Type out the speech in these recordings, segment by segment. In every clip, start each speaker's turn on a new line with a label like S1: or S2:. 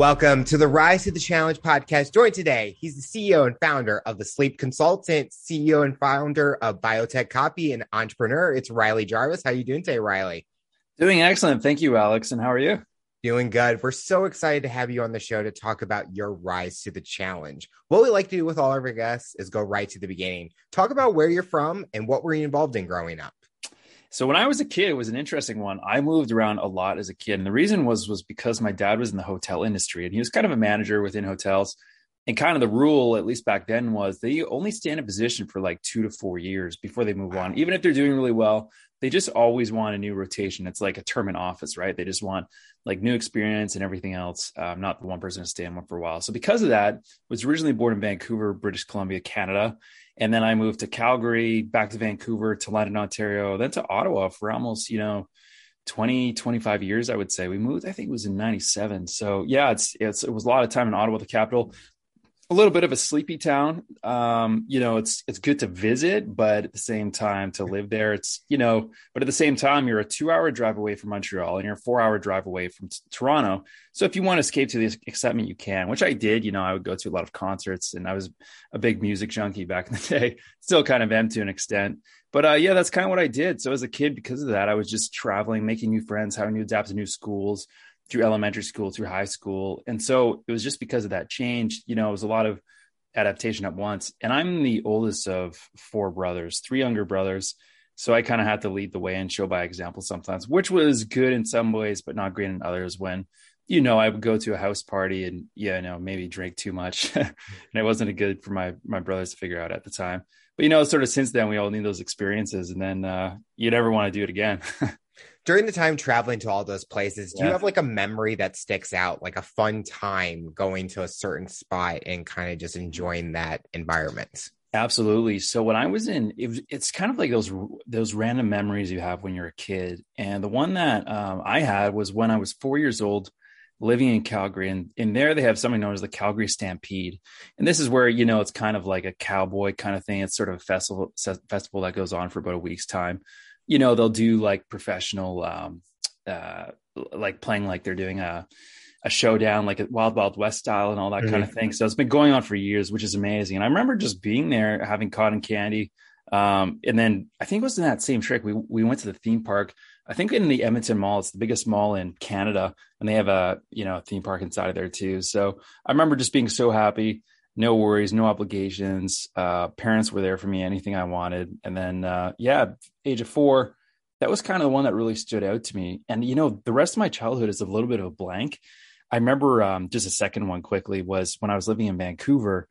S1: Welcome to the Rise to the Challenge podcast. Joined today, he's the CEO and founder of the Sleep Consultant, CEO and founder of Biotech Copy, and entrepreneur. It's Riley Jarvis. How you doing today, Riley?
S2: Doing excellent. Thank you, Alex. And how are you?
S1: Doing good. We're so excited to have you on the show to talk about your rise to the challenge. What we like to do with all of our guests is go right to the beginning. Talk about where you're from and what were you involved in growing up.
S2: So when I was a kid, it was an interesting one. I moved around a lot as a kid, and the reason was was because my dad was in the hotel industry, and he was kind of a manager within hotels. And kind of the rule, at least back then, was they only stay in a position for like two to four years before they move on. Even if they're doing really well, they just always want a new rotation. It's like a term in office, right? They just want like new experience and everything else. Um, not the one person to stay in one for a while. So because of that, was originally born in Vancouver, British Columbia, Canada. And then I moved to Calgary, back to Vancouver, to London, Ontario, then to Ottawa for almost, you know, 20, 25 years, I would say. We moved, I think it was in 97. So yeah, it's, it's, it was a lot of time in Ottawa, the capital a little bit of a sleepy town. Um, you know, it's it's good to visit, but at the same time to live there, it's you know, but at the same time, you're a two hour drive away from Montreal and you're a four hour drive away from t- Toronto. So if you want to escape to the excitement, you can, which I did. You know, I would go to a lot of concerts, and I was a big music junkie back in the day. Still kind of am to an extent, but uh, yeah, that's kind of what I did. So as a kid, because of that, I was just traveling, making new friends, having to adapt to new schools through elementary school through high school. And so it was just because of that change you know it was a lot of adaptation at once. And i'm the oldest of four brothers three younger brothers. So i kind of had to lead the way and show by example sometimes which was good in some ways but not great in others when you know i would go to a house party and yeah you know maybe drink too much. And it wasn't good for my my brothers to figure out at the time. But you know sort of since then we all need those experiences. And then uh you never want to do it again
S1: during the time traveling to all those places, do yeah. you have like a memory that sticks out, like a fun time going to a certain spot and kind of just enjoying that environment?
S2: Absolutely. So when I was in, it, it's kind of like those those random memories you have when you're a kid. And the one that um, I had was when I was four years old, living in Calgary, and in there they have something known as the Calgary Stampede. And this is where you know it's kind of like a cowboy kind of thing. It's sort of a festival festival that goes on for about a week's time you know they'll do like professional um uh like playing like they're doing a a showdown like a wild wild west style and all that mm-hmm. kind of thing. So it's been going on for years which is amazing. And i remember just being there having cotton candy um and then i think it was in that same trick we we went to the theme park. I think in the edmonton mall it's the biggest mall in canada and they have a you know a theme park inside of there too. So i remember just being so happy no worries, no obligations. Uh, parents were there for me, anything I wanted. And then, uh, yeah, age of four, that was kind of the one that really stood out to me. And, you know, the rest of my childhood is a little bit of a blank. I remember um, just a second one quickly was when I was living in Vancouver.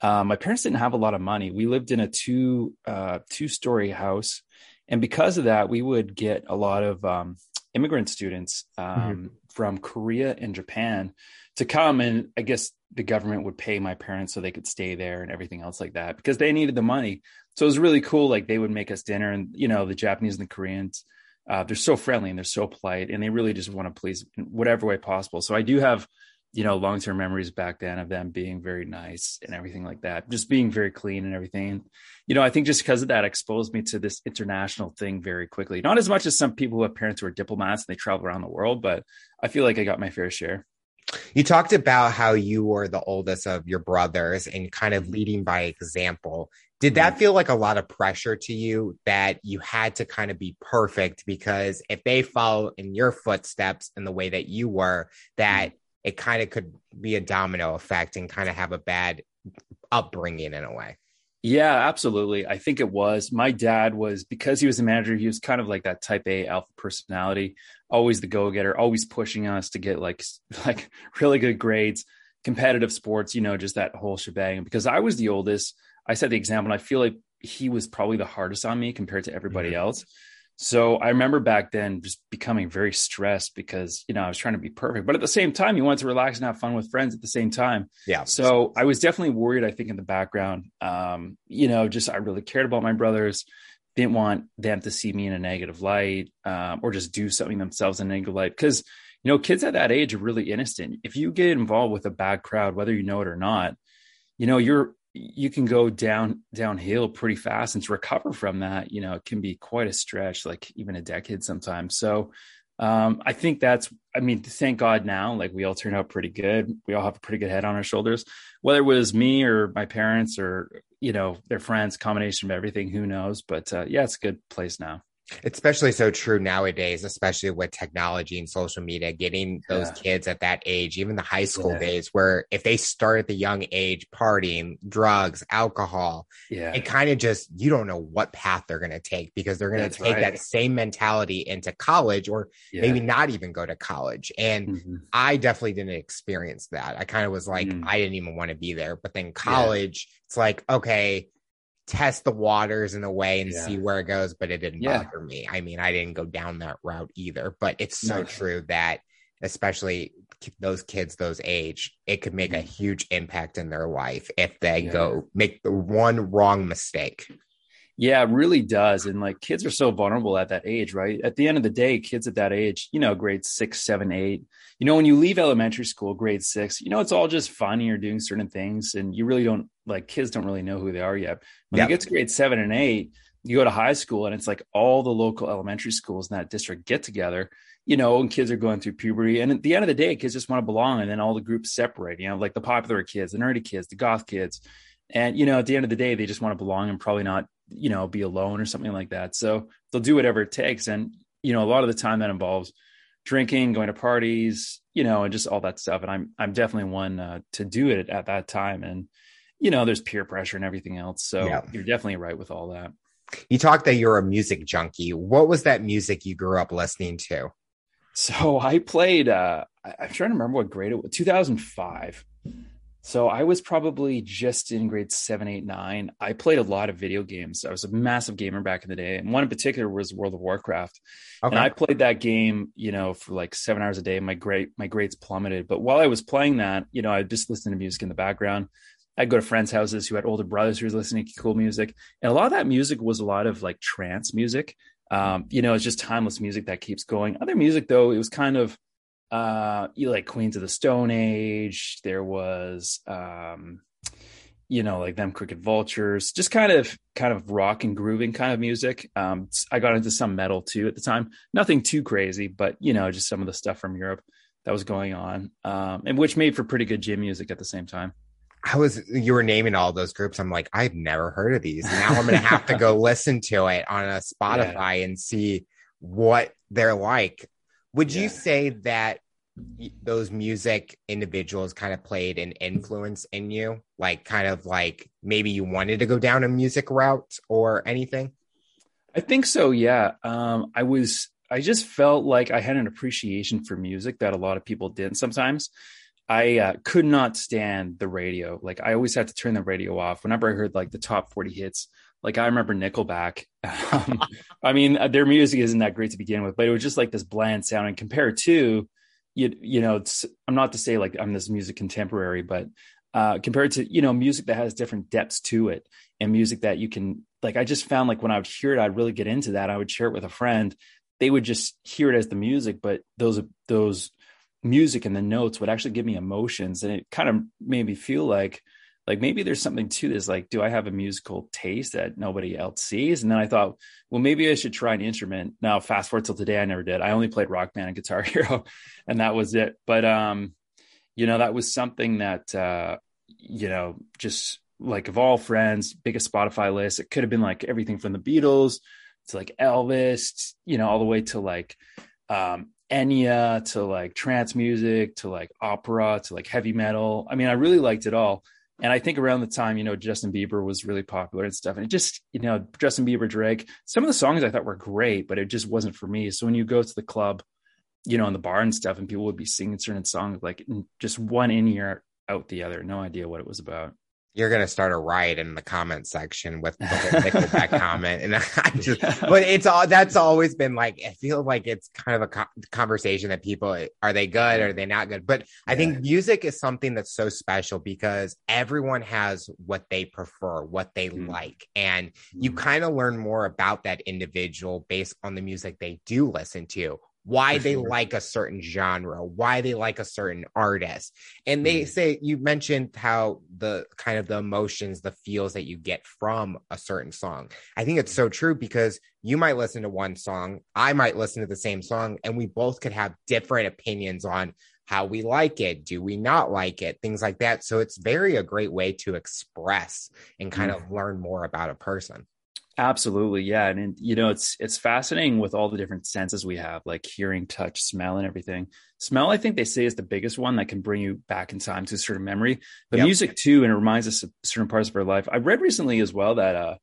S2: Uh, my parents didn't have a lot of money. We lived in a two uh, two story house, and because of that, we would get a lot of um, immigrant students um, mm-hmm. from Korea and Japan to come and I guess the government would pay my parents so they could stay there and everything else like that because they needed the money. So it was really cool. Like they would make us dinner and, you know, the Japanese and the Koreans, uh, they're so friendly and they're so polite and they really just want to please in whatever way possible. So I do have, you know, long-term memories back then of them being very nice and everything like that, just being very clean and everything. You know, I think just because of that exposed me to this international thing very quickly. Not as much as some people who have parents who are diplomats and they travel around the world, but I feel like I got my fair share.
S1: You talked about how you were the oldest of your brothers and kind of leading by example. Did that mm-hmm. feel like a lot of pressure to you that you had to kind of be perfect because if they follow in your footsteps in the way that you were, that mm-hmm. it kind of could be a domino effect and kind of have a bad upbringing in a way?
S2: Yeah, absolutely. I think it was. My dad was because he was a manager, he was kind of like that type A alpha personality, always the go-getter, always pushing us to get like like really good grades, competitive sports, you know, just that whole shebang. Because I was the oldest, I set the example and I feel like he was probably the hardest on me compared to everybody mm-hmm. else. So I remember back then just becoming very stressed because, you know, I was trying to be perfect, but at the same time, you wanted to relax and have fun with friends at the same time.
S1: Yeah.
S2: So I was definitely worried, I think, in the background. Um, you know, just I really cared about my brothers, didn't want them to see me in a negative light um, or just do something themselves in a negative light. Because, you know, kids at that age are really innocent. If you get involved with a bad crowd, whether you know it or not, you know, you're you can go down downhill pretty fast and to recover from that you know it can be quite a stretch like even a decade sometimes so Um, I think that's, I mean, thank God now, like we all turned out pretty good. We all have a pretty good head on our shoulders. Whether it was me or my parents or, you know, their friends, combination of everything, who knows? But uh, yeah, it's a good place now
S1: especially so true nowadays, especially with technology and social media, getting those yeah. kids at that age, even the high school yeah. days, where if they start at the young age partying, drugs, alcohol, yeah, it kind of just you don't know what path they're going to take because they're going to take right. that same mentality into college or yeah. maybe not even go to college. And mm-hmm. I definitely didn't experience that. I kind of was like, mm. I didn't even want to be there. But then college, it's like, okay, test the waters in a way and yeah. see where it goes, but it didn't yeah. bother me. I mean, I didn't go down that route either, but it's so no. true that especially those kids those age, it could make a mm-hmm. huge impact in their life if they yeah. go make the one wrong mistake.
S2: Yeah, it really does. And like kids are so vulnerable at that age, right? At the end of the day, kids at that age, you know, grade six, seven, eight, you know, when you leave elementary school, grade six, you know, it's all just fun and you're doing certain things and you really don't like kids don't really know who they are yet. When yep. you get to grade seven and eight, you go to high school and it's like all the local elementary schools in that district get together, you know, and kids are going through puberty. And at the end of the day, kids just want to belong. And then all the groups separate, you know, like the popular kids, the nerdy kids, the goth kids. And, you know, at the end of the day, they just want to belong and probably not you know, be alone or something like that. So they'll do whatever it takes. And, you know, a lot of the time that involves drinking, going to parties, you know, and just all that stuff. And I'm, I'm definitely one uh, to do it at that time. And, you know, there's peer pressure and everything else. So yeah. you're definitely right with all that.
S1: You talked that you're a music junkie. What was that music you grew up listening to?
S2: So I played, uh, I'm trying to remember what grade it was, 2005. So I was probably just in grade seven, eight, nine. I played a lot of video games. I was a massive gamer back in the day. And one in particular was World of Warcraft. Okay. And I played that game, you know, for like seven hours a day. My grade, my grades plummeted. But while I was playing that, you know, I just listened to music in the background. I'd go to friends' houses who had older brothers who were listening to cool music. And a lot of that music was a lot of like trance music. Um, you know, it's just timeless music that keeps going. Other music, though, it was kind of uh you like queens of the stone age there was um you know like them crooked vultures just kind of kind of rock and grooving kind of music um i got into some metal too at the time nothing too crazy but you know just some of the stuff from europe that was going on um and which made for pretty good gym music at the same time
S1: I was you were naming all those groups. I'm like, I've never heard of these. Now I'm gonna have to go listen to it on a Spotify yeah. and see what they're like. Would yeah. you say that those music individuals kind of played an influence in you? Like, kind of like maybe you wanted to go down a music route or anything?
S2: I think so. Yeah. Um, I was, I just felt like I had an appreciation for music that a lot of people didn't sometimes. I uh, could not stand the radio. Like, I always had to turn the radio off whenever I heard like the top 40 hits. Like, I remember Nickelback. Um, I mean, their music isn't that great to begin with, but it was just like this bland sound. And compared to, you you know it's, i'm not to say like i'm this music contemporary but uh compared to you know music that has different depths to it and music that you can like i just found like when i would hear it i'd really get into that. I would share it with a friend. They would just hear it as the music but those those music and the notes would actually give me emotions and it kind of made me feel like like maybe there's something to this like do i have a musical taste that nobody else sees and then i thought well maybe i should try an instrument now fast forward till today i never did i only played rock band and guitar hero and that was it but um you know that was something that uh you know just like of all friends biggest spotify list it could have been like everything from the beatles to like elvis you know all the way to like um Enya to like trance music to like opera to like heavy metal. I mean, I really liked it all. And I think around the time, you know, Justin Bieber was really popular and stuff. And it just, you know, Justin Bieber, Drake, some of the songs I thought were great, but it just wasn't for me. So when you go to the club, you know, in the bar and stuff, and people would be singing certain songs, like just one in ear out the other, no idea what it was about
S1: you're gonna start a riot in the comment section with the whole Nickelback comment, and I just, but it's all that's always been like. I feel like it's kind of a co- conversation that people are they good or are they not good. But I yeah. think music is something that's so special because everyone has what they prefer, what they mm. like, and mm. you kind of learn more about that individual based on the music they do listen to why they like a certain genre, why they like a certain artist. And they mm. say you mentioned how the kind of the emotions, the feels that you get from a certain song. I think it's so true because you might listen to one song, I might listen to the same song, and we both could have different opinions on how we like it, do we not like it, things like that. So it's very a great way to express and kind mm. of learn more about a person.
S2: Absolutely, yeah, and, and, you know it's it's fascinating with all the different senses we have, like hearing, touch, smell, and everything. Smell, I think they say, is the biggest one that can bring you back in time to a certain memory. But yep. music too, and it reminds us of certain parts of our life. I read recently as well that uh,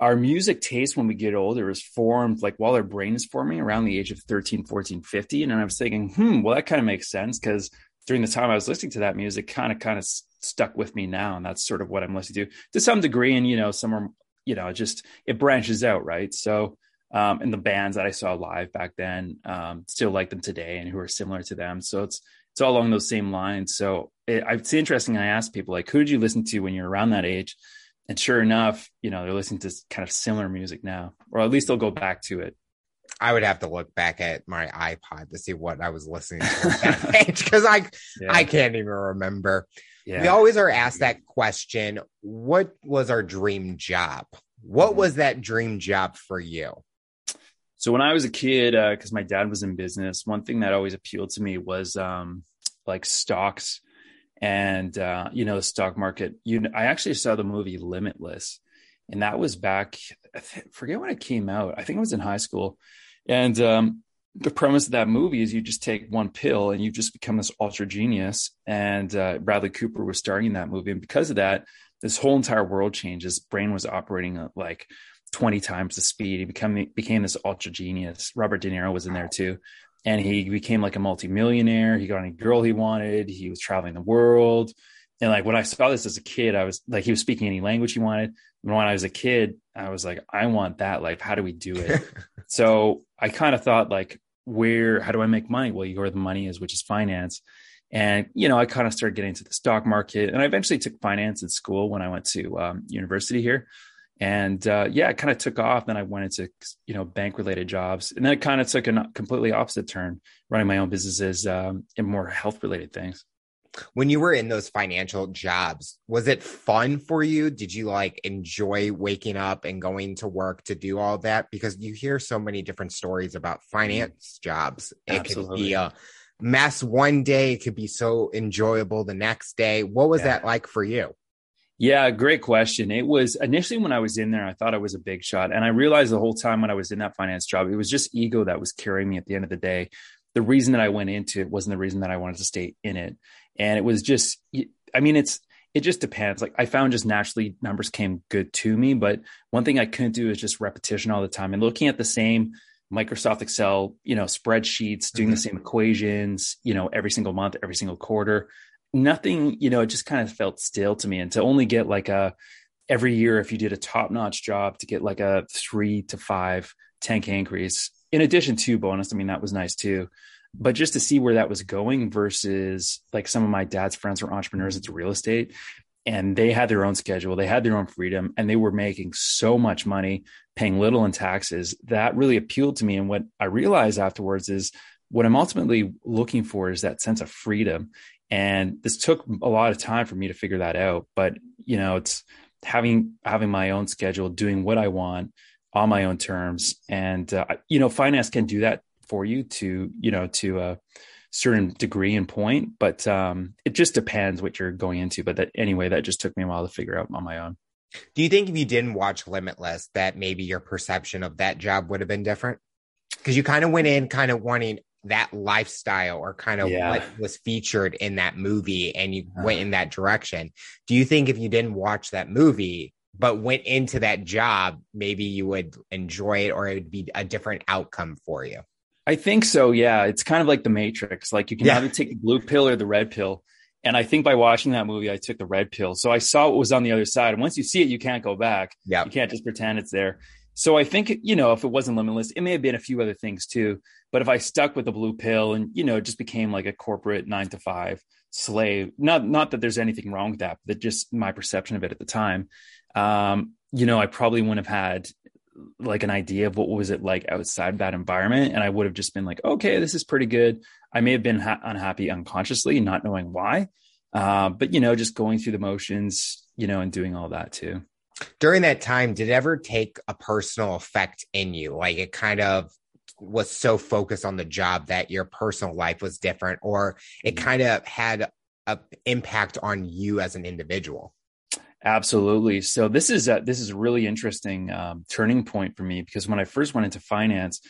S2: our music taste when we get older is formed like while our brain is forming around the age of 13, 14, 15. And I was thinking, hmm, well, that kind of makes sense because during the time I was listening to that music, kind of kind of stuck with me now, and that's sort of what I'm listening to to some degree. And you know, some are you know, just it branches out, right? So, um, and the bands that I saw live back then um, still like them today, and who are similar to them. So it's it's all along those same lines. So it, it's interesting. I ask people like, who did you listen to when you're around that age? And sure enough, you know, they're listening to kind of similar music now, or at least they'll go back to it.
S1: I would have to look back at my iPod to see what I was listening to at that age because I yeah. I can't even remember. Yeah. We always are asked that question What was our dream job? What mm-hmm. was that dream job for you?
S2: So, when I was a kid, because uh, my dad was in business, one thing that always appealed to me was um, like stocks and, uh, you know, the stock market. You, I actually saw the movie Limitless, and that was back, I forget when it came out. I think it was in high school. And um, the premise of that movie is you just take one pill and you just become this ultra genius. And uh, Bradley Cooper was starring in that movie, and because of that, this whole entire world changes. Brain was operating at like 20 times the speed. He became became this ultra genius. Robert De Niro was in there too. And he became like a multimillionaire. He got any girl he wanted. He was traveling the world. And like when I saw this as a kid, I was like, he was speaking any language he wanted. And when I was a kid, I was like, I want that life. How do we do it? so I kind of thought like, where, how do I make money? Well, you go where the money is, which is finance. And, you know, I kind of started getting into the stock market and I eventually took finance in school when I went to um, university here. And uh, yeah, it kind of took off. Then I went into, you know, bank related jobs. And then it kind of took a completely opposite turn, running my own businesses um, and more health related things
S1: when you were in those financial jobs was it fun for you did you like enjoy waking up and going to work to do all that because you hear so many different stories about mm-hmm. finance jobs it Absolutely. could be a mess one day it could be so enjoyable the next day what was yeah. that like for you
S2: yeah, great question. It was initially when I was in there, I thought I was a big shot. And I realized the whole time when I was in that finance job, it was just ego that was carrying me at the end of the day. The reason that I went into it wasn't the reason that I wanted to stay in it and it was just i mean it's it just depends. Like i found just naturally numbers came good to me but one thing i couldn't do is just repetition all the time. And looking at the same microsoft excel you know spreadsheets doing mm-hmm. the same equations you know every single month every single quarter nothing you know it just kind of felt still to me. And to only get like a every year if you did a top notch job to get like a three to five 10k increase in addition to bonus i mean that was nice too but just to see where that was going versus like some of my dad's friends were entrepreneurs into real estate and they had their own schedule they had their own freedom and they were making so much money paying little in taxes. That really appealed to me and what i realized afterwards is what i'm ultimately looking for is that sense of freedom and this took a lot of time for me to figure that out but you know it's having having my own schedule doing what i want on my own terms and uh, you know finance can do that for you to you know to a certain degree and point but um it just depends what you're going into but that anyway that just took me a while to figure out on my own.
S1: Do you think if you didn't watch limitless that maybe your perception of that job would have been different? Because you kind of went in kind of wanting that lifestyle or kind of yeah. what was featured in that movie and you uh, went in that direction. Do you think if you didn't watch that movie but went into that job maybe you would enjoy it or it would be a different outcome for you
S2: I think so. Yeah, it's kind of like the Matrix. Like you can yeah. either take the blue pill or the red pill. And I think by watching that movie, I took the red pill. So I saw what was on the other side. And once you see it, you can't go back. Yeah, you can't just pretend it's there. So I think you know if it wasn't limitless, it may have been a few other things too. But if I stuck with the blue pill and you know just became like a corporate nine to five slave, not not that there's anything wrong with that, but just my perception of it at the time. Um, you know, I probably wouldn't have had like an idea of what was it like outside that environment. And i would have just been like okay this is pretty good. I may have been ha- unhappy unconsciously not knowing why. Uh, but you know just going through the motions you know and doing all that too.
S1: During that time did it ever take a personal effect in you? Like it kind of was so focused on the job that your personal life was different or it mm-hmm. kind of had a impact on you as an individual
S2: Absolutely. So this is a, this is a really interesting um, turning point for me because when I first went into finance,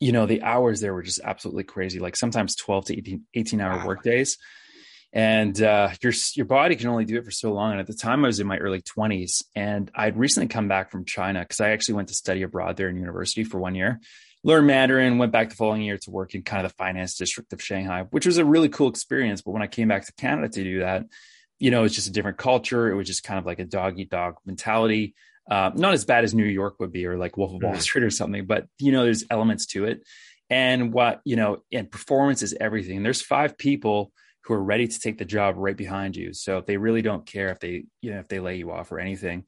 S2: you know, the hours there were just absolutely crazy. Like sometimes 12 to 18, 18 hour wow. work days. And uh, your your body can only do it for so long. And at the time, I was in my early 20s, and I'd recently come back from China because I actually went to study abroad there in university for one year, learned Mandarin, went back the following year to work in kind of the finance district of Shanghai, which was a really cool experience. But when I came back to Canada to do that, you know, it's just a different culture. It was just kind of like a dog eat dog mentality. Uh, not as bad as New York would be, or like Wolf of Wall mm-hmm. Street or something, but you know, there's elements to it. And what you know, and performance is everything. There's five people who are ready to take the job right behind you. So if they really don't care if they, you know, if they lay you off or anything.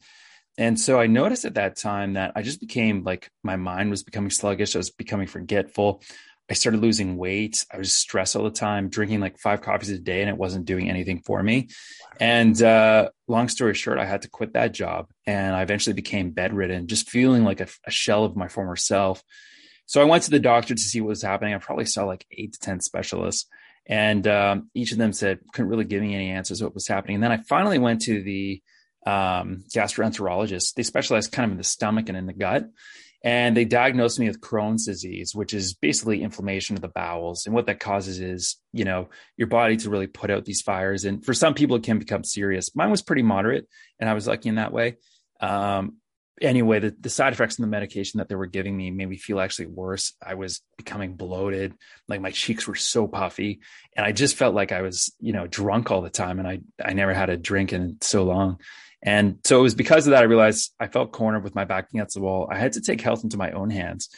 S2: And so I noticed at that time that I just became like my mind was becoming sluggish. I was becoming forgetful. I started losing weight. I was stressed all the time, drinking like five coffees a day, and it wasn't doing anything for me. And uh, long story short, I had to quit that job, and I eventually became bedridden, just feeling like a, a, shell of my former self. So I went to the doctor to see what was happening. I probably saw like eight to ten specialists, and um, each of them said couldn't really give me any answers what was happening. And then I finally went to the um, gastroenterologist. They specialize kind of in the stomach and in the gut and they diagnosed me with Crohn's disease, which is basically inflammation of the bowels. And what that causes is, you know, your body to really put out these fires. And for some people, it can become serious. Mine was pretty moderate, and I was lucky in that way. Um, anyway, the, the side effects of the medication that they were giving me made me feel actually worse. I was becoming bloated, like my cheeks were so puffy, and I just felt like I was, you know, drunk all the time. And I I never had a drink in so long. And so it was because of that I realized I felt cornered with my back against the wall. I had to take health into my own hands.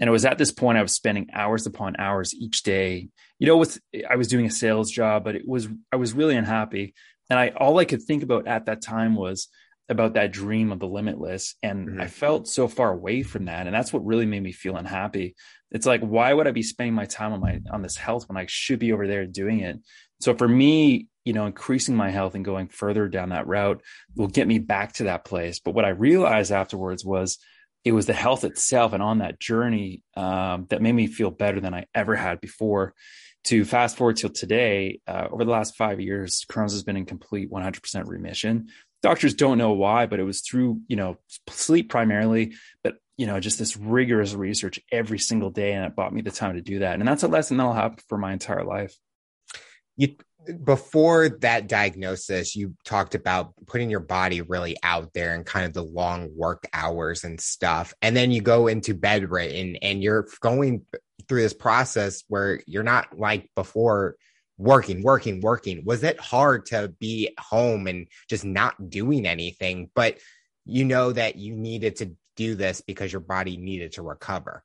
S2: And it was at this point I was spending hours upon hours each day. You know, with I was doing a sales job, but it was I was really unhappy. And I all I could think about at that time was about that dream of the limitless. And mm-hmm. I felt so far away from that. And that's what really made me feel unhappy. It's like, why would I be spending my time on my on this health when I should be over there doing it? So for me, you know, increasing my health and going further down that route will get me back to that place. But what I realized afterwards was it was the health itself and on that journey um, that made me feel better than I ever had before. To fast forward till today, uh, over the last five years, Crohn's has been in complete 100% remission. Doctors don't know why, but it was through, you know, sleep primarily, but you know, just this rigorous research every single day, and it bought me the time to do that. And that's a lesson that'll happen for my entire life.
S1: You before that diagnosis, you talked about putting your body really out there and kind of the long work hours and stuff. And then you go into bedridden and you're going through this process where you're not like before working, working, working. Was it hard to be home and just not doing anything? But you know that you needed to do this because your body needed to recover.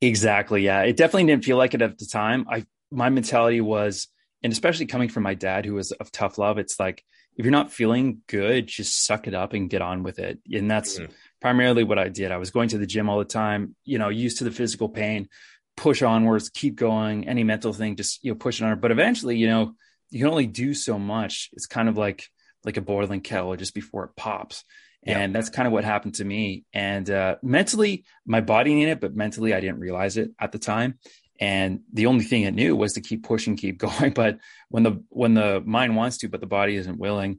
S2: Exactly. Yeah. It definitely didn't feel like it at the time. I, my mentality was, and especially coming from my dad who was of tough love it's like if you're not feeling good just suck it up and get on with it. And that's mm-hmm. primarily what i did. I was going to the gym all the time you know used to the physical pain push onwards keep going any mental thing just you know push it on. But eventually you know you can only do so much. It's kind of like like a boiling kettle just before it pops. And that's kind of what happened to me. And uh, mentally my body needed it but mentally i didn't realize it at the time and the only thing it knew was to keep pushing keep going. But when the when the mind wants to but the body isn't willing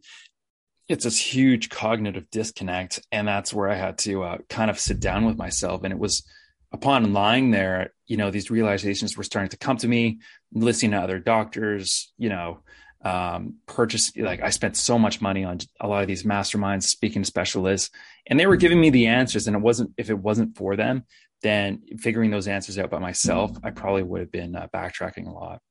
S2: it's this huge cognitive disconnect. And that's where i had to uh, kind of sit down with myself. And it was upon lying there you know these realizations were starting to come to me listening to other doctors you know um, purchase like I spent so much money on a lot of these masterminds, speaking specialists, and they were giving me the answers. And it wasn't if it wasn't for them, then figuring those answers out by myself, I probably would have been uh, backtracking a lot.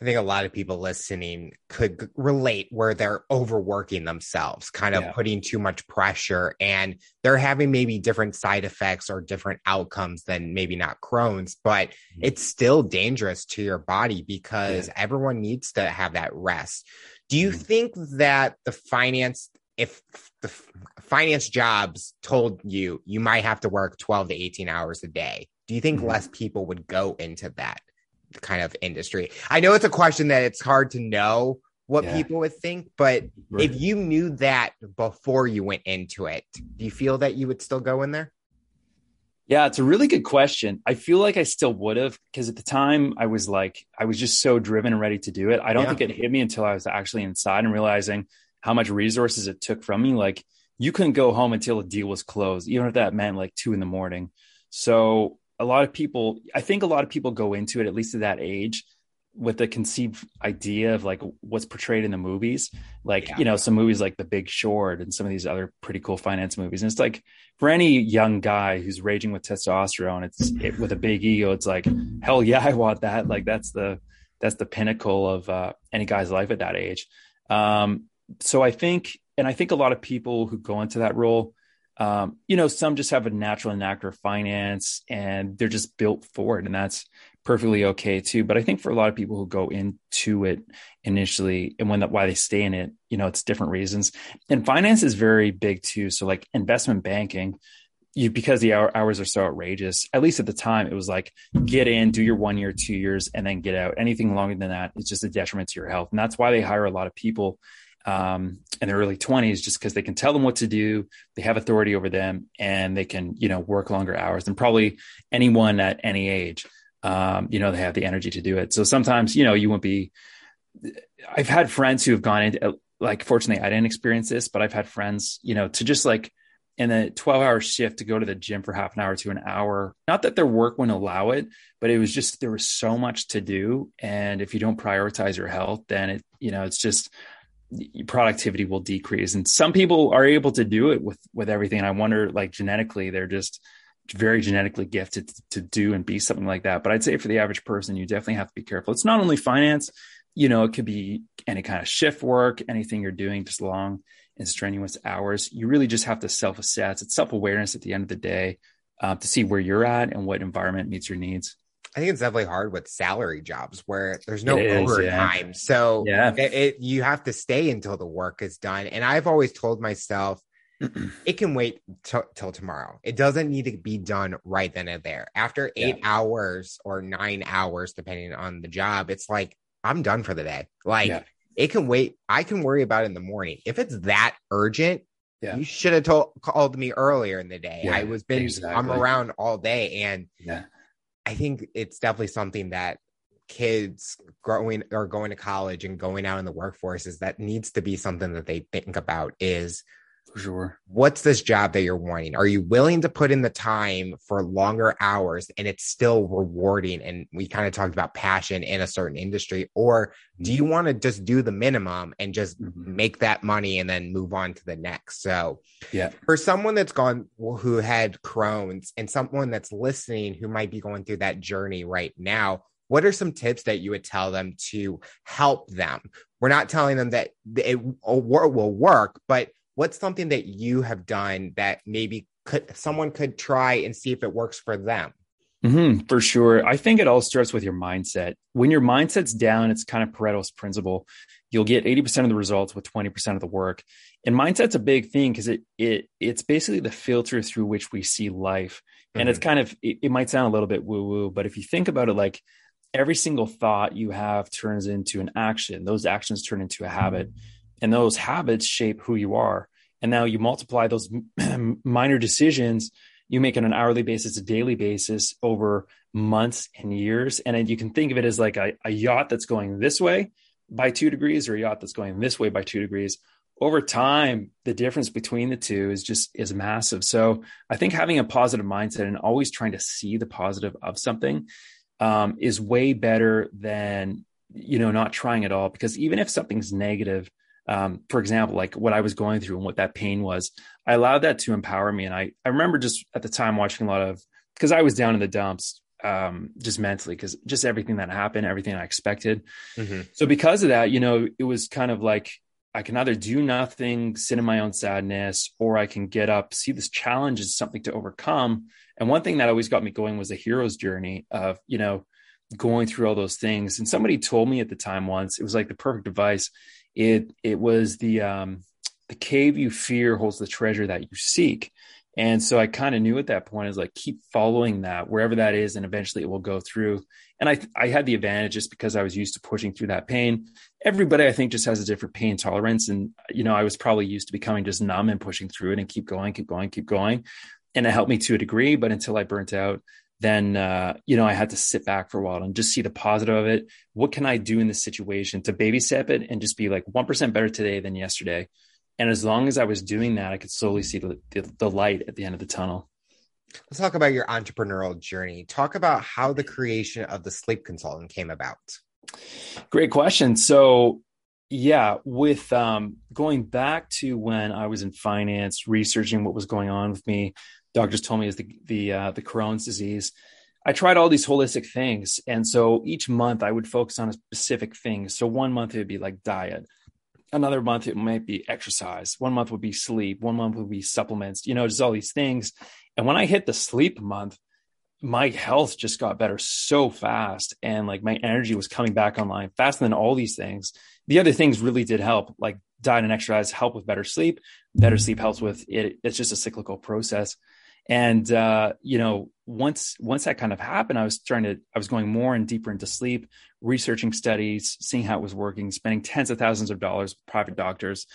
S1: I think a lot of people listening could relate where they're overworking themselves, kind of yeah. putting too much pressure, and they're having maybe different side effects or different outcomes than maybe not Crohn's, but mm-hmm. it's still dangerous to your body because yeah. everyone needs to have that rest. Do you mm-hmm. think that the finance if the finance jobs told you you might have to work 12 to 18 hours a day, do you think mm-hmm. less people would go into that kind of industry? I know it's a question that it's hard to know what yeah. people would think, but right. if you knew that before you went into it, do you feel that you would still go in there?
S2: Yeah, it's a really good question. I feel like I still would have because at the time I was like, I was just so driven and ready to do it. I don't yeah. think it hit me until I was actually inside and realizing how much resources it took from me. Like, you couldn't go home until a deal was closed, even if that meant like two in the morning. So, a lot of people, I think a lot of people go into it, at least at that age, with the conceived idea of like what's portrayed in the movies like yeah. you know some movies like the big short and some of these other pretty cool finance movies and it's like for any young guy who's raging with testosterone it's it, with a big ego it's like hell yeah i want that like that's the that's the pinnacle of uh, any guy's life at that age um, so i think and i think a lot of people who go into that role um, you know some just have a natural knack for finance and they're just built for it and that's perfectly okay too. But I think for a lot of people who go into it initially and when that why they stay in it, you know, it's different reasons. And finance is very big too. So like investment banking, you because the hour, hours are so outrageous. At least at the time, it was like get in, do your one year, two years, and then get out. Anything longer than that, it's just a detriment to your health. And that's why they hire a lot of people um, in their early 20s just because they can tell them what to do they have authority over them and they can you know work longer hours than probably anyone at any age um, you know, they have the energy to do it. So sometimes, you know, you won't be. I've had friends who have gone into like, fortunately, I didn't experience this, but I've had friends, you know, to just like in a 12 hour shift to go to the gym for half an hour to an hour. Not that their work wouldn't allow it, but it was just there was so much to do. And if you don't prioritize your health, then it, you know, it's just productivity will decrease. And some people are able to do it with with everything. And I wonder, like genetically, they're just very genetically gifted to do and be something like that. But I'd say for the average person, you definitely have to be careful. It's not only finance, you know, it could be any kind of shift work, anything you're doing, just long and strenuous hours. You really just have to self assess. It's self awareness at the end of the day uh, to see where you're at and what environment meets your needs.
S1: I think it's definitely hard with salary jobs where there's no is, overtime. Yeah. So yeah. It, it, you have to stay until the work is done. And I've always told myself, it can wait t- till tomorrow. It doesn't need to be done right then and there. After eight yeah. hours or nine hours, depending on the job, it's like I'm done for the day. Like yeah. it can wait. I can worry about it in the morning. If it's that urgent, yeah. you should have told called me earlier in the day. I was been exactly. I'm around all day, and
S2: yeah,
S1: I think it's definitely something that kids growing or going to college and going out in the workforce is that needs to be something that they think about is
S2: for sure.
S1: What's this job that you're wanting? Are you willing to put in the time for longer hours and it's still rewarding? And we kind of talked about passion in a certain industry. Or do mm-hmm. you want to just do the minimum and just mm-hmm. make that money and then move on to the next? So,
S2: yeah,
S1: for someone that's gone who had Crohn's and someone that's listening who might be going through that journey right now, what are some tips that you would tell them to help them? We're not telling them that it will work, but what's something that you have done that maybe could someone could try and see if it works for them?
S2: Mm-hmm, for sure. I think it all starts with your mindset. When your mindset's down it's kind of pareto's principle. You'll get 80% of the results with 20% of the work. And mindset's a big thing because it it it's basically the filter through which we see life. And mm-hmm. it's kind of it, it might sound a little bit woo woo but if you think about it like every single thought you have turns into an action. Those actions turn into a habit. Mm-hmm and those habits shape who you are. And now you multiply those minor decisions you make on an hourly basis a daily basis over months and years. And you can think of it as like a, a yacht that's going this way by two degrees or a yacht that's going this way by two degrees. Over time the difference between the two is just is massive. So i think having a positive mindset and always trying to see the positive of something um, is way better than you know not trying at all. Because even if something's negative um, for example, like what I was going through and what that pain was, I allowed that to empower me. And I, I remember just at the time watching a lot of, because I was down in the dumps, um, just mentally, because just everything that happened, everything I expected. Mm-hmm. So because of that, you know, it was kind of like I can either do nothing, sit in my own sadness, or I can get up, see this challenge as something to overcome. And one thing that always got me going was a hero's journey of, you know, going through all those things. And somebody told me at the time once, it was like the perfect advice it it was the um the cave you fear holds the treasure that you seek. And so I kind of knew at that point is like keep following that wherever that is, and eventually it will go through. And I I had the advantage just because I was used to pushing through that pain. Everybody I think just has a different pain tolerance, and you know I was probably used to becoming just numb and pushing through it and keep going, keep going, keep going, and it helped me to a degree. But until I burnt out, then uh, you know I had to sit back for a while and just see the positive of it. What can I do in this situation to baby step it and just be like one percent better today than yesterday? And as long as I was doing that, I could slowly see the, the, the light at the end of the tunnel.
S1: Let's talk about your entrepreneurial journey. Talk about how the creation of the sleep consultant came about.
S2: Great question. So, yeah, with um, going back to when I was in finance, researching what was going on with me, doctors told me is the the uh, the Crohn's disease. I tried all these holistic things, and so each month I would focus on a specific thing. So one month it would be like diet. Another month it might be exercise. One month would be sleep. One month would be supplements you know just all these things. And when i hit the sleep month my health just got better so fast and like my energy was coming back online faster than all these things. The other things really did help like diet and exercise help with better sleep. Better sleep helps with it. It's just a cyclical process and uh, you know once once that kind of happened i was trying to i was going more and deeper into sleep researching studies seeing how it was working spending tens of thousands of dollars with private doctors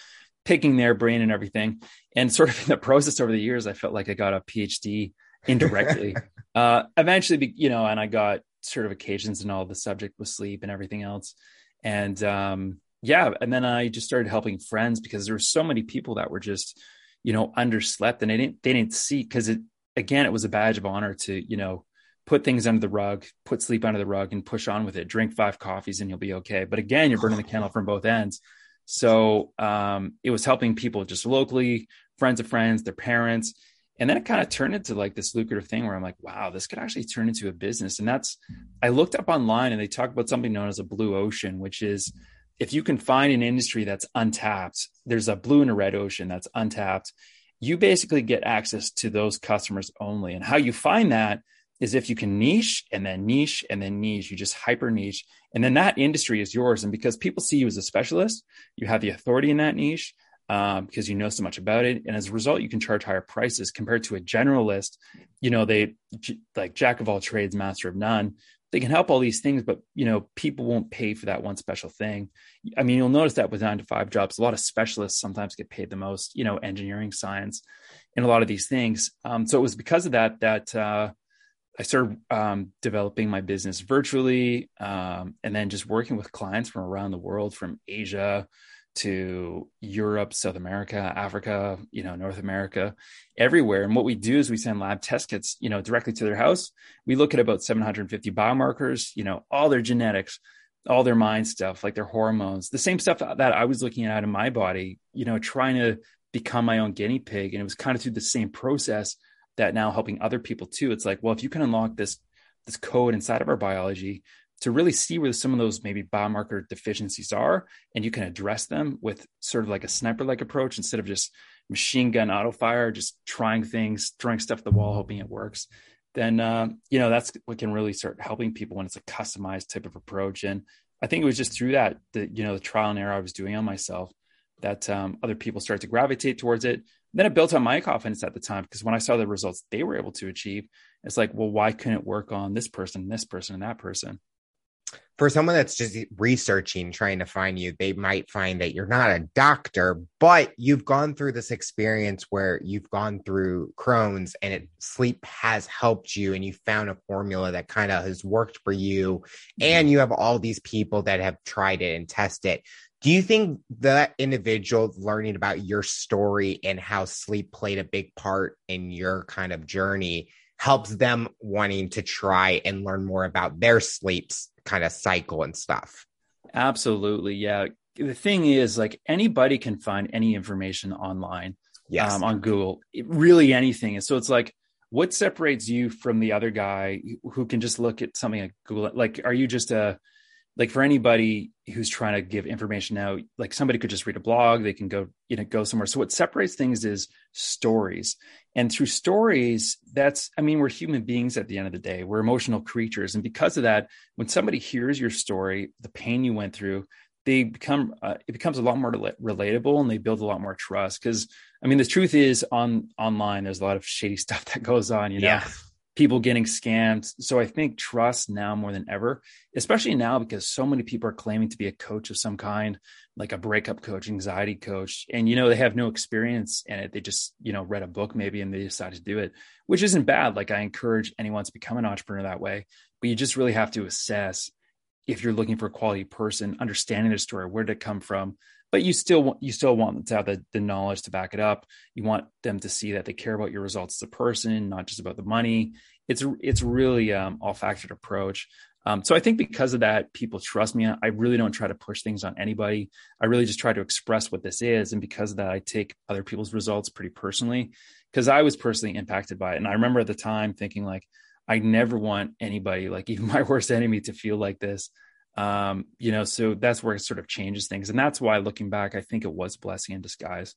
S2: picking their brain and everything. And sort of in the process over the years i felt like i got a phd indirectly. Uh, eventually you know and i got certifications and all the subject with sleep and everything else. And um, yeah and then i just started helping friends because there were so many people that were just you know underslept and they didn't they didn't see because it again it was a badge of honor to you know put things under the rug put sleep under the rug and push on with it. Drink five coffees and you'll be okay. But again you're burning the candle from both ends. So um, it was helping people just locally friends of friends their parents. And then it kind of turned into like this lucrative thing where i'm like wow this could actually turn into a business. And that's i looked up online and they talk about something known as a blue ocean which is if you can find an industry that's untapped, there's a blue and a red ocean that's untapped. You basically get access to those customers only. And how you find that is if you can niche and then niche and then niche, you just hyper niche. And then that industry is yours. And because people see you as a specialist, you have the authority in that niche um, because you know so much about it. And as a result, you can charge higher prices compared to a generalist. You know, they like jack of all trades, master of none they can help all these things, but you know, people won't pay for that one special thing. I mean, you'll notice that with nine to five jobs, a lot of specialists sometimes get paid the most, you know, engineering, science, and a lot of these things. Um, so it was because of that that uh, I started um, developing my business virtually, um, and then just working with clients from around the world, from Asia, to Europe, South America, Africa, you know, North America, everywhere. And what we do is we send lab test kits, you know, directly to their house. We look at about 750 biomarkers, you know, all their genetics, all their mind stuff, like their hormones, the same stuff that I was looking at in my body, you know, trying to become my own guinea pig. And it was kind of through the same process that now helping other people too. It's like, well, if you can unlock this this code inside of our biology to really see where some of those maybe biomarker deficiencies are and you can address them with sort of like a sniper like approach instead of just machine gun auto fire just trying things throwing stuff at the wall hoping it works then uh, you know that's what can really start helping people when it's a customized type of approach. And i think it was just through that the you know the trial and error i was doing on myself that um, other people started to gravitate towards it. Then it built on my confidence at the time because when i saw the results they were able to achieve it's like well why couldn't it work on this person this person and that person
S1: for someone that's just researching, trying to find you, they might find that you're not a doctor, but you've gone through this experience where you've gone through Crohn's and it sleep has helped you and you found a formula that kind of has worked for you. And mm-hmm. you have all these people that have tried it and tested it. Do you think that individual learning about your story and how sleep played a big part in your kind of journey helps them wanting to try and learn more about their sleeps kind of cycle and stuff.
S2: Absolutely. Yeah. The thing is, like anybody can find any information online yes. Um, on Google, it, really anything. And so it's like, what separates you from the other guy who can just look at something like Google? Like, are you just a, like for anybody who's trying to give information out, like somebody could just read a blog, they can go, you know, go somewhere. So what separates things is stories. And through stories, that's, I mean, we're human beings at the end of the day. We're emotional creatures. And because of that, when somebody hears your story, the pain you went through, they become uh, it becomes a lot more relatable and they build a lot more trust because i mean the truth is on online there's a lot of shady stuff that goes on you know yeah. People getting scammed. So i think trust now more than ever especially now because so many people are claiming to be a coach of some kind like a breakup coach anxiety coach. And you know they have no experience in it. They just you know read a book maybe and they decided to do it which isn't bad. Like i encourage anyone to become an entrepreneur that way but you just really have to assess if you're looking for a quality person, understanding their story, where did it come from? But you still want you still want them to have the, the knowledge to back it up. You want them to see that they care about your results as a person, not just about the money. It's it's really um, all factored approach. Um, so I think because of that, people trust me. I really don't try to push things on anybody. I really just try to express what this is, and because of that, I take other people's results pretty personally because I was personally impacted by it. And I remember at the time thinking like, I never want anybody, like even my worst enemy, to feel like this. Um, you know, so that's where it sort of changes things. And that's why looking back, I think it was blessing in disguise.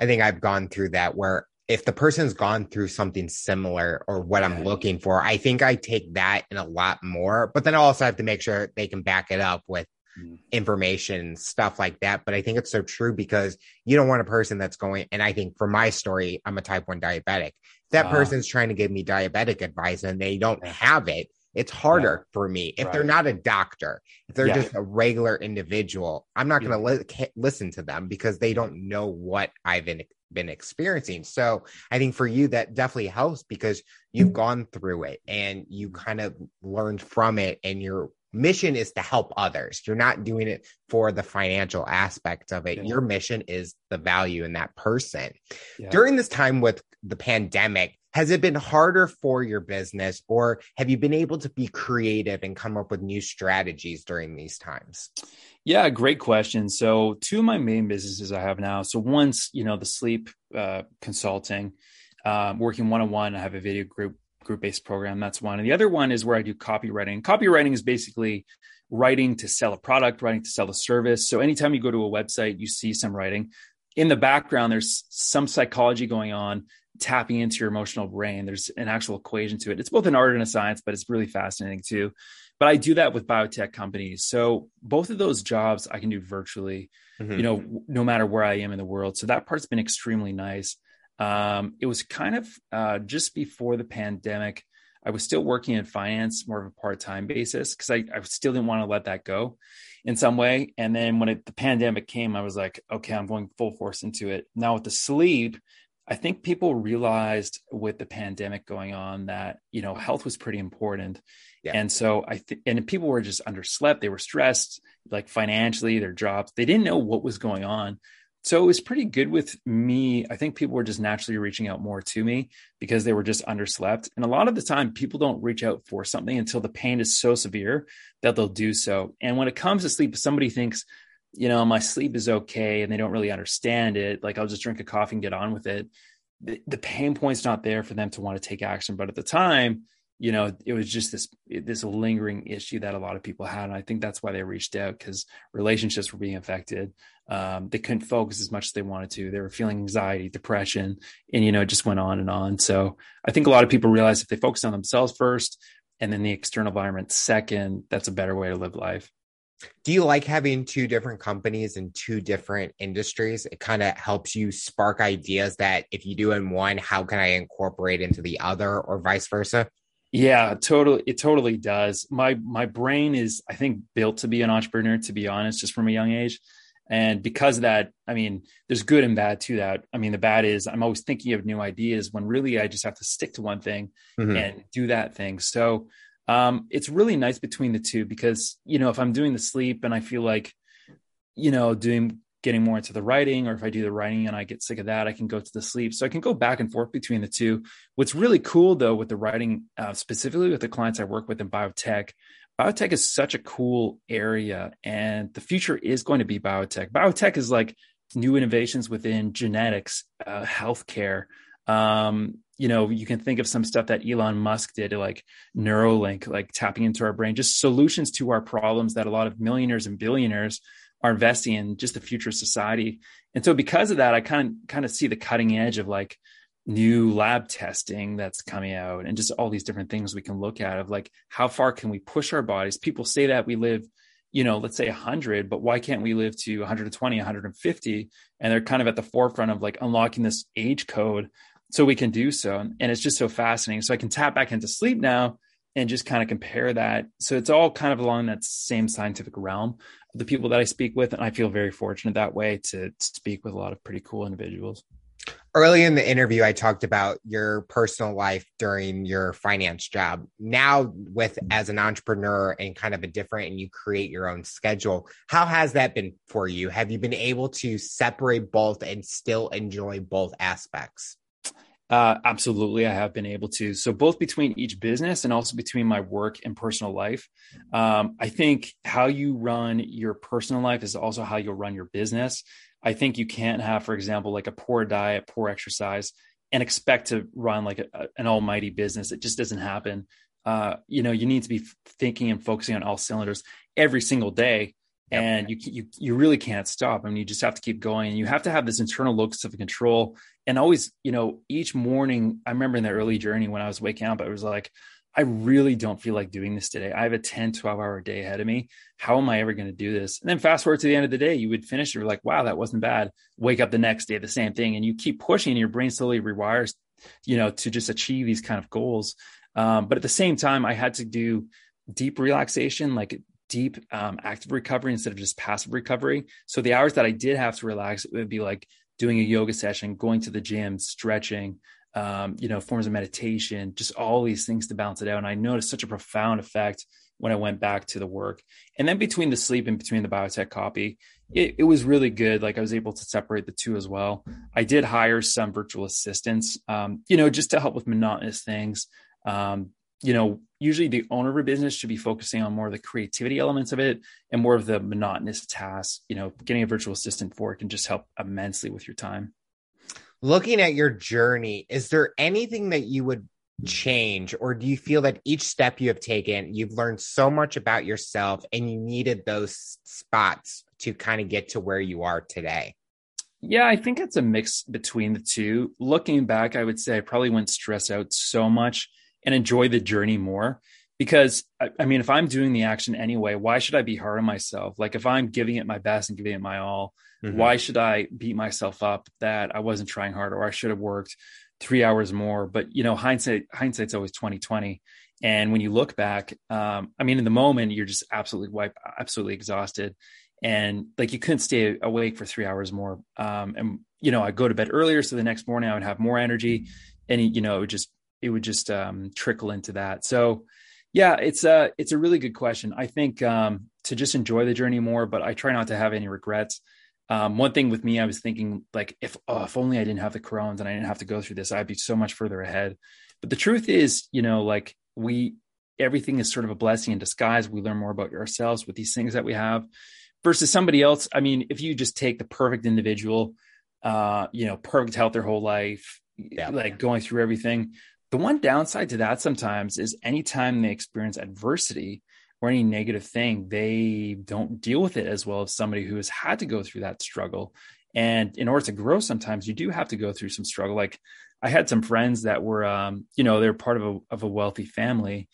S1: I think I've gone through that where if the person's gone through something similar or what I'm looking for, I think I take that in a lot more. But then I also have to make sure they can back it up with mm. information, stuff like that. But I think it's so true because you don't want a person that's going, and I think for my story, I'm a type 1 diabetic that uh, person's trying to give me diabetic advice and they don't have it it's harder yeah. for me if right. they're not a doctor if they're yeah. just a regular individual i'm not going to li- listen to them because they don't know what i've been, been experiencing so i think for you that definitely helps because you've mm-hmm. gone through it and you mm-hmm. kind of learned from it and you're mission is to help others. You're not doing it for the financial aspect of it. Yeah. Your mission is the value in that person. Yeah. During this time with the pandemic, has it been harder for your business or have you been able to be creative and come up with new strategies during these times?
S2: Yeah, great question. So, two of my main businesses I have now. So, once, you know, the sleep uh, consulting, uh, working one on one, I have a video group group based program. That's one. And the other one is where I do copywriting. Copywriting is basically writing to sell a product, writing to sell a service. So anytime you go to a website, you see some writing. In the background, there's some psychology going on, tapping into your emotional brain. There's an actual equation to it. It's both an art and a science, but it's really fascinating too. But I do that with biotech companies. So both of those jobs I can do virtually, mm-hmm. you know, no matter where I am in the world. So that part's been extremely nice. Um, it was kind of uh, just before the pandemic. I was still working in finance, more of a part time basis, because I, I, still didn't want to let that go in some way. And then when it, the pandemic came, I was like, okay, I'm going full force into it. Now with the sleep, I think people realized with the pandemic going on that you know health was pretty important, yeah. and so I think and people were just underslept. They were stressed, like financially, their jobs. They didn't know what was going on. So it was pretty good with me. I think people were just naturally reaching out more to me because they were just underslept. And a lot of the time, people don't reach out for something until the pain is so severe that they'll do so. And when it comes to sleep, somebody thinks, you know, my sleep is okay and they don't really understand it. Like I'll just drink a coffee and get on with it. The, the pain point's not there for them to want to take action. But at the time, you know it was just this this lingering issue that a lot of people had and i think that's why they reached out because relationships were being affected um, they couldn't focus as much as they wanted to they were feeling anxiety depression and you know it just went on and on so i think a lot of people realize if they focus on themselves first and then the external environment second that's a better way to live life
S1: do you like having two different companies in two different industries it kind of helps you spark ideas that if you do in one how can i incorporate into the other or vice versa
S2: yeah, totally. It totally does. My my brain is, I think, built to be an entrepreneur. To be honest, just from a young age, and because of that, I mean, there's good and bad to that. I mean, the bad is I'm always thinking of new ideas when really I just have to stick to one thing mm-hmm. and do that thing. So um, it's really nice between the two because you know if I'm doing the sleep and I feel like you know doing getting more into the writing, or if I do the writing and I get sick of that, I can go to the sleep. So I can go back and forth between the two. What's really cool though with the writing, uh, specifically with the clients I work with in biotech, biotech is such a cool area, and the future is going to be biotech. Biotech is like new innovations within genetics, uh, healthcare. Um, you know, you can think of some stuff that Elon Musk did, like Neuralink, like tapping into our brain, just solutions to our problems that a lot of millionaires and billionaires are investing in just the future of society. And so because of that, I kind of kind of see the cutting edge of like new lab testing that's coming out and just all these different things we can look at of like how far can we push our bodies. People say that we live you know, let's say 100, but why can't we live to 120, 150? And they're kind of at the forefront of like unlocking this age code so we can do so. And it's just so fascinating. So I can tap back into sleep now and just kind of compare that. So it's all kind of along that same scientific realm of the people that I speak with. And I feel very fortunate that way to speak with a lot of pretty cool individuals
S1: early in the interview i talked about your personal life during your finance job now with as an entrepreneur and kind of a different and you create your own schedule how has that been for you have you been able to separate both and still enjoy both aspects
S2: uh, absolutely, I have been able to. So both between each business and also between my work and personal life, um, I think how you run your personal life is also how you'll run your business. I think you can't have, for example, like a poor diet, poor exercise, and expect to run like a, an almighty business. It just doesn't happen. Uh, you know, you need to be thinking and focusing on all cylinders every single day, and you you you really can't stop. I mean, you just have to keep going, and you have to have this internal locus of control. And always, you know, each morning, I remember in the early journey when I was waking up, I was like, I really don't feel like doing this today. I have a 10, 12 hour day ahead of me. How am I ever going to do this? And then fast forward to the end of the day, you would finish. You're like, wow, that wasn't bad. Wake up the next day, the same thing. And you keep pushing and your brain slowly rewires, you know, to just achieve these kind of goals. Um, but at the same time, I had to do deep relaxation, like deep um, active recovery instead of just passive recovery. So the hours that I did have to relax, it would be like doing a yoga session, going to the gym, stretching, um, you know, forms of meditation, just all these things to balance it out. And I noticed such a profound effect when I went back to the work. And then between the sleep and between the biotech copy, it, it, was really good. Like I was able to separate the two as well. I did hire some virtual assistants, um, you know, just to help with monotonous things. Um, you know, usually the owner of a business should be focusing on more of the creativity elements of it and more of the monotonous tasks. You know, getting a virtual assistant for it can just help immensely with your time.
S1: Looking at your journey, is there anything that you would change or do you feel that each step you have taken you've learned so much about yourself and you needed those spots to kind of get to where you are today?
S2: Yeah i think it's a mix between the two. Looking back i would say i probably wouldn't stress out so much and enjoy the journey more because I, I mean if i'm doing the action anyway why should i be hard on myself like if i'm giving it my best and giving it my all Mm-hmm. Why should I beat myself up that I wasn't trying hard or I should have worked three hours more? But you know, hindsight hindsight's always 2020. And when you look back, um, I mean, in the moment, you're just absolutely wiped, absolutely exhausted. And like you couldn't stay awake for three hours more. Um, and you know, I go to bed earlier. So the next morning I would have more energy and you know, it would just, it would just um, trickle into that. So yeah, it's a, it's a really good question. I think um, to just enjoy the journey more, but I try not to have any regrets. Um, one thing with me, I was thinking like, if oh, if only I didn't have the Crohn's and I didn't have to go through this, I'd be so much further ahead. But the truth is, you know, like we everything is sort of a blessing in disguise. We learn more about ourselves with these things that we have versus somebody else. I mean, if you just take the perfect individual, uh, you know, perfect health their whole life, yeah. like going through everything. The one downside to that sometimes is anytime they experience adversity, or any negative thing, they don't deal with it as well as somebody who has had to go through that struggle. And in order to grow, sometimes you do have to go through some struggle. Like I had some friends that were, um, you know, they're part of a of a wealthy family,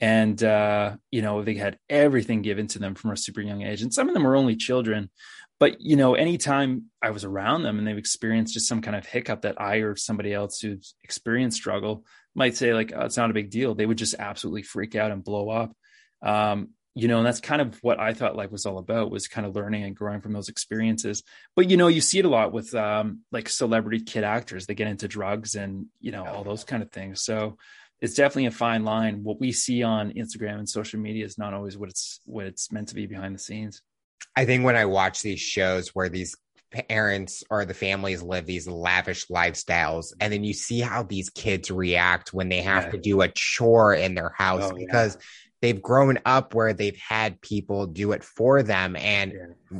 S2: and uh, you know they had everything given to them from a super young age, and some of them were only children. But you know, anytime I was around them and they've experienced just some kind of hiccup that I or somebody else who's experienced struggle might say like, oh, "It's not a big deal," they would just absolutely freak out and blow up. Um, you know and that's kind of what i thought life was all about was kind of learning and growing from those experiences. But you know you see it a lot with um, like celebrity kid actors. They get into drugs and you know all those kind of things. So it's definitely a fine line. What we see on instagram and social media is not always what it's what it's meant to be behind the scenes
S1: i think when i watch these shows where these parents or the families live these lavish lifestyles and then you see how these kids react when they have yeah. to do a chore in their house oh, because yeah they've grown up where they've had people do it for them and yeah.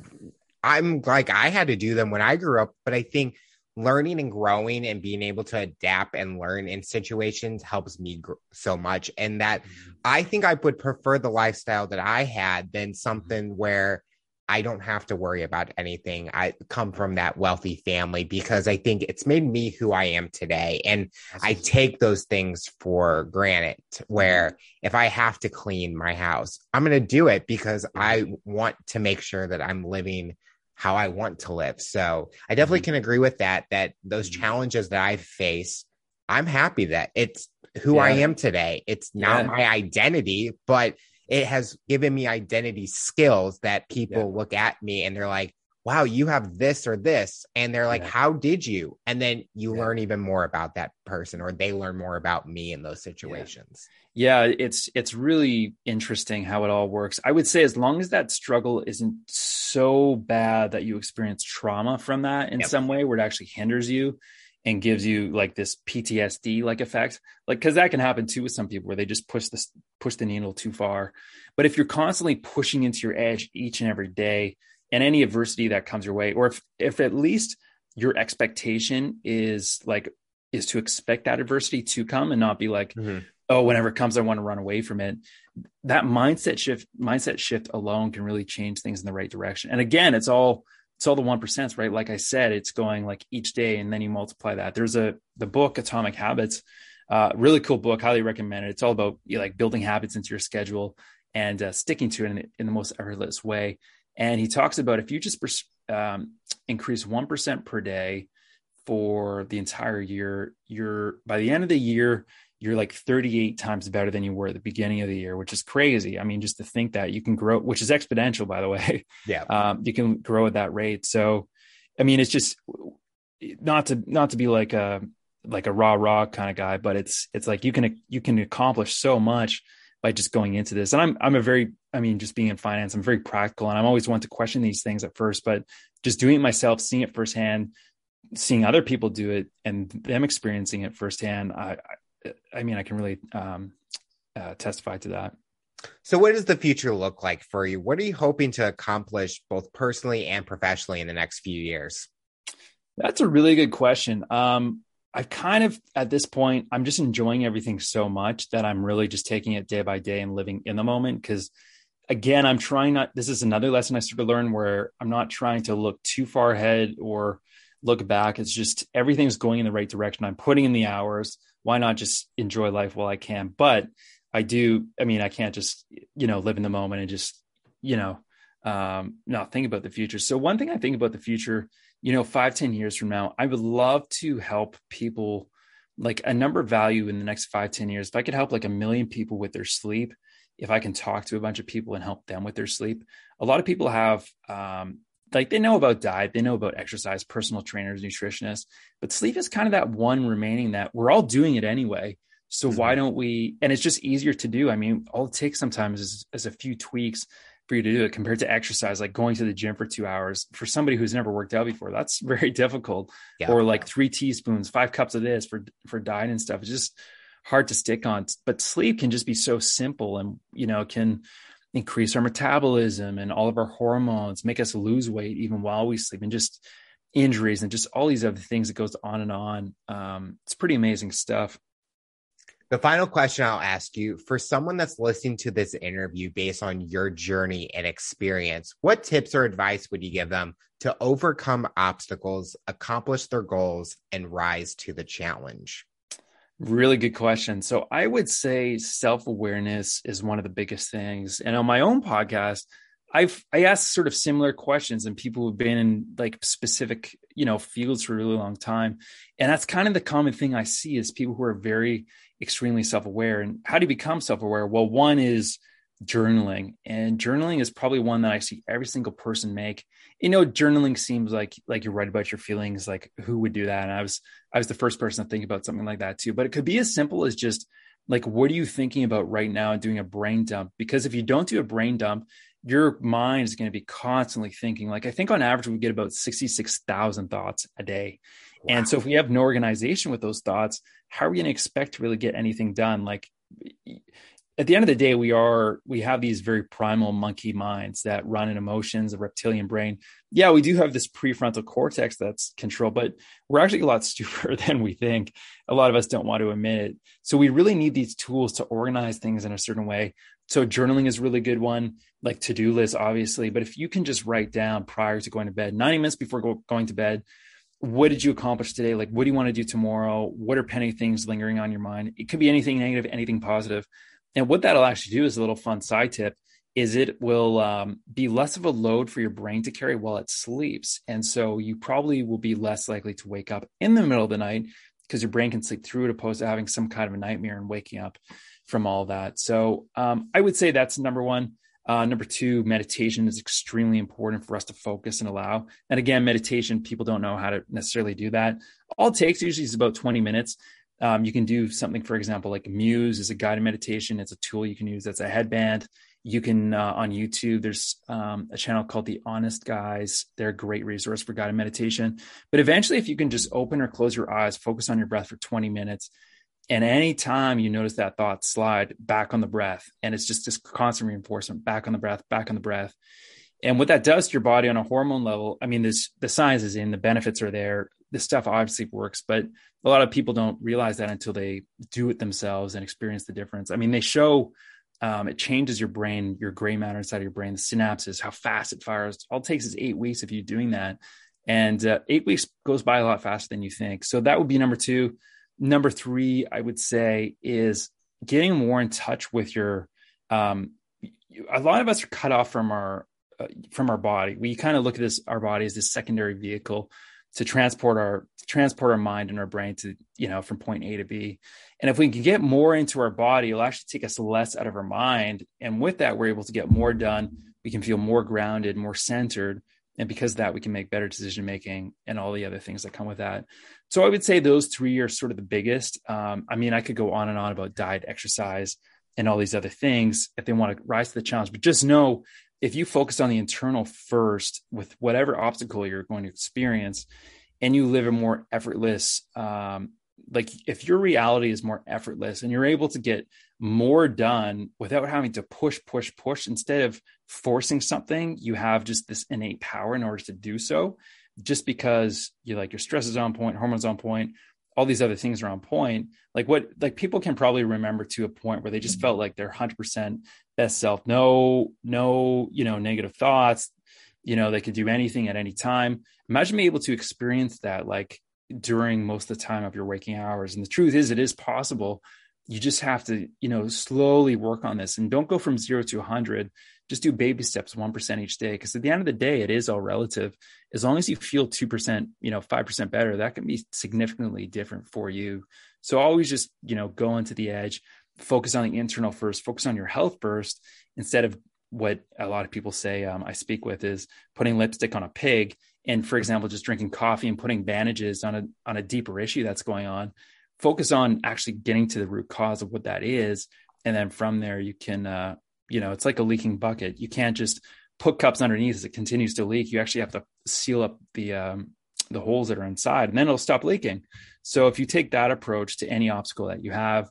S1: i'm like i had to do them when i grew up but i think learning and growing and being able to adapt and learn in situations helps me gr- so much and that mm-hmm. i think i would prefer the lifestyle that i had than mm-hmm. something where I don't have to worry about anything. I come from that wealthy family because I think it's made me who I am today. And I take those things for granted. Where if I have to clean my house, I'm going to do it because I want to make sure that I'm living how I want to live. So I definitely mm-hmm. can agree with that, that those mm-hmm. challenges that I face, I'm happy that it's who yeah. I am today. It's not yeah. my identity, but it has given me identity skills that people yeah. look at me and they're like, wow, you have this or this. And they're like, yeah. how did you? And then you yeah. learn even more about that person or they learn more about me in those situations.
S2: Yeah. it's it's really interesting how it all works. I would say as long as that struggle isn't so bad that you experience trauma from that in yep. some way where it actually hinders you, and gives you like this PTSD like effect. Like cuz that can happen too with some people where they just push this push the needle too far. But if you're constantly pushing into your edge each and every day and any adversity that comes your way or if if at least your expectation is like is to expect that adversity to come and not be like mm-hmm. oh whenever it comes I want to run away from it. That mindset shift mindset shift alone can really change things in the right direction. And again, it's all it's all the one percent, right? Like I said, it's going like each day, and then you multiply that. There's a the book Atomic Habits, uh, really cool book, highly recommended. It's all about you know, like building habits into your schedule and uh, sticking to it in, in, the most effortless way. And he talks about if you just um, increase one percent per day for the entire year, you're by the end of the year, you're like 38 times better than you were at the beginning of the year, which is crazy. I mean, just to think that you can grow, which is exponential, by the way.
S1: Yeah.
S2: Um, you can grow at that rate. So, I mean, it's just not to, not to be like a, like a raw, raw kind of guy, but it's, it's like you can, you can accomplish so much by just going into this. And I'm, I'm a very, I mean, just being in finance, I'm very practical and I'm always want to question these things at first, but just doing it myself, seeing it firsthand, seeing other people do it and them experiencing it firsthand, I, I mean, I can really um, uh, testify to that.
S1: So, what does the future look like for you? What are you hoping to accomplish both personally and professionally in the next few years?
S2: That's a really good question. Um, I've kind of, at this point, I'm just enjoying everything so much that I'm really just taking it day by day and living in the moment. Because, again, I'm trying not, this is another lesson I started to learn where I'm not trying to look too far ahead or look back. It's just everything's going in the right direction. I'm putting in the hours why not just enjoy life while I can? But I do, I mean, I can't just, you know, live in the moment and just, you know, um, not think about the future. So one thing I think about the future, you know, five ten years from now, I would love to help people like a number of value in the next five ten years. If I could help like a million people with their sleep, if I can talk to a bunch of people and help them with their sleep, a lot of people have um, like they know about diet, they know about exercise, personal trainers, nutritionists, but sleep is kind of that one remaining that we're all doing it anyway. So mm-hmm. why don't we? And it's just easier to do. I mean, all it takes sometimes is, is a few tweaks for you to do it compared to exercise, like going to the gym for two hours for somebody who's never worked out before. That's very difficult. Yeah. Or like three teaspoons, five cups of this for for diet and stuff. It's just hard to stick on. But sleep can just be so simple, and you know can increase our metabolism and all of our hormones, make us lose weight even while we sleep, and just injuries and just all these other things that goes on and on. Um, it's pretty amazing stuff.
S1: The final question I'll ask you for someone that's listening to this interview based on your journey and experience, what tips or advice would you give them to overcome obstacles, accomplish their goals, and rise to the challenge?
S2: Really good question. So I would say self-awareness is one of the biggest things. And on my own podcast, I've I asked sort of similar questions and people who've been in like specific, you know, fields for a really long time. And that's kind of the common thing I see is people who are very extremely self-aware. And how do you become self-aware? Well, one is journaling. And journaling is probably one that I see every single person make. You know journaling seems like like you write about your feelings like who would do that? And i was i was the first person to think about something like that too. But it could be as simple as just like what are you thinking about right now and doing a brain dump? Because if you don't do a brain dump your mind is going to be constantly thinking. Like i think on average we get about 66000 thoughts a day. Wow. and so if we have no organization with those thoughts how are we going to expect to really get anything done? Like at the end of the day, we are we have these very primal monkey minds that run in emotions, a reptilian brain. Yeah, we do have this prefrontal cortex that's control, but we're actually a lot stupider than we think. A lot of us don't want to admit it. So we really need these tools to organize things in a certain way So journaling is a really good one, like to do lists, obviously. But if you can just write down prior to going to bed, 90 minutes before go, going to bed, what did you accomplish today? Like, what do you want to do tomorrow? What are pending things lingering on your mind? It could be anything negative, anything positive. And what that'll actually do is a little fun side tip is it will um, be less of a load for your brain to carry while it sleeps. And so you probably will be less likely to wake up in the middle of the night because your brain can sleep through it opposed to having some kind of a nightmare and waking up from all that. So um, I would say that's number one. Uh, number two, meditation is extremely important for us to focus and allow. And again, meditation, people don't know how to necessarily do that. All it takes usually is about 20 minutes. Um, you can do something, for example, like Muse is a guided meditation. It's a tool you can use. That's a headband. You can uh, on YouTube. There's um, a channel called The Honest Guys. They're a great resource for guided meditation. But eventually, if you can just open or close your eyes, focus on your breath for 20 minutes, and anytime you notice that thought slide back on the breath, and it's just this constant reinforcement back on the breath, back on the breath. And what that does to your body on a hormone level, I mean, this the science is in, the benefits are there. This stuff obviously works, but a lot of people don't realize that until they do it themselves and experience the difference. I mean, they show um, it changes your brain, your gray matter inside of your brain, the synapses, how fast it fires. All it takes is eight weeks if you're doing that. And uh, eight weeks goes by a lot faster than you think. So that would be number two. Number three, I would say, is getting more in touch with your. Um, a lot of us are cut off from our uh, from our body. We kind of look at this our body as this secondary vehicle to transport our transport our mind and our brain to you know from point A to B. And if we can get more into our body, it'll actually take us less out of our mind. And with that, we're able to get more done. We can feel more grounded, more centered, and because of that we can make better decision making and all the other things that come with that so i would say those three are sort of the biggest um, i mean i could go on and on about diet exercise and all these other things if they want to rise to the challenge but just know if you focus on the internal first with whatever obstacle you're going to experience and you live a more effortless um, like if your reality is more effortless and you're able to get more done without having to push push push instead of forcing something you have just this innate power in order to do so. Just because you like your stress is on point hormones on point all these other things are on point like what like people can probably remember to a point where they just felt like they're 100% best self no no you know negative thoughts you know they could do anything at any time imagine being able to experience that like during most of the time of your waking hours. And the truth is, it is possible. You just have to, you know, slowly work on this and don't go from zero to 100. Just do baby steps, 1% each day. Because at the end of the day, it is all relative. As long as you feel 2%, you know, 5% better, that can be significantly different for you. So always just, you know, go into the edge, focus on the internal first, focus on your health first, instead of what a lot of people say um, I speak with is putting lipstick on a pig and for example just drinking coffee and putting bandages on a on a deeper issue that's going on focus on actually getting to the root cause of what that is and then from there you can uh, you know it's like a leaking bucket you can't just put cups underneath as it continues to leak you actually have to seal up the um, the holes that are inside and then it'll stop leaking so if you take that approach to any obstacle that you have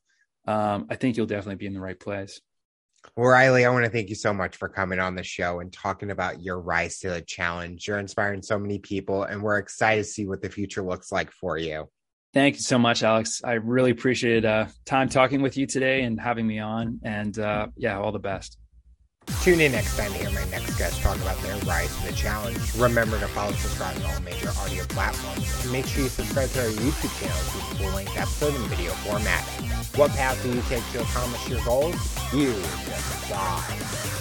S2: um, i think you'll definitely be in the right place
S1: well, Riley, I want to thank you so much for coming on the show and talking about your Rise to the Challenge. You're inspiring so many people, and we're excited to see what the future looks like for you.
S2: Thank you so much, Alex. I really appreciated uh, time talking with you today and having me on. And uh, yeah, all the best.
S1: Tune in next time to hear my next guest talk about their rise to the challenge. Remember to follow, subscribe to all major audio platforms, and make sure you subscribe to our YouTube channel to full length episode in video format. What path do you take to accomplish your goals? You decide.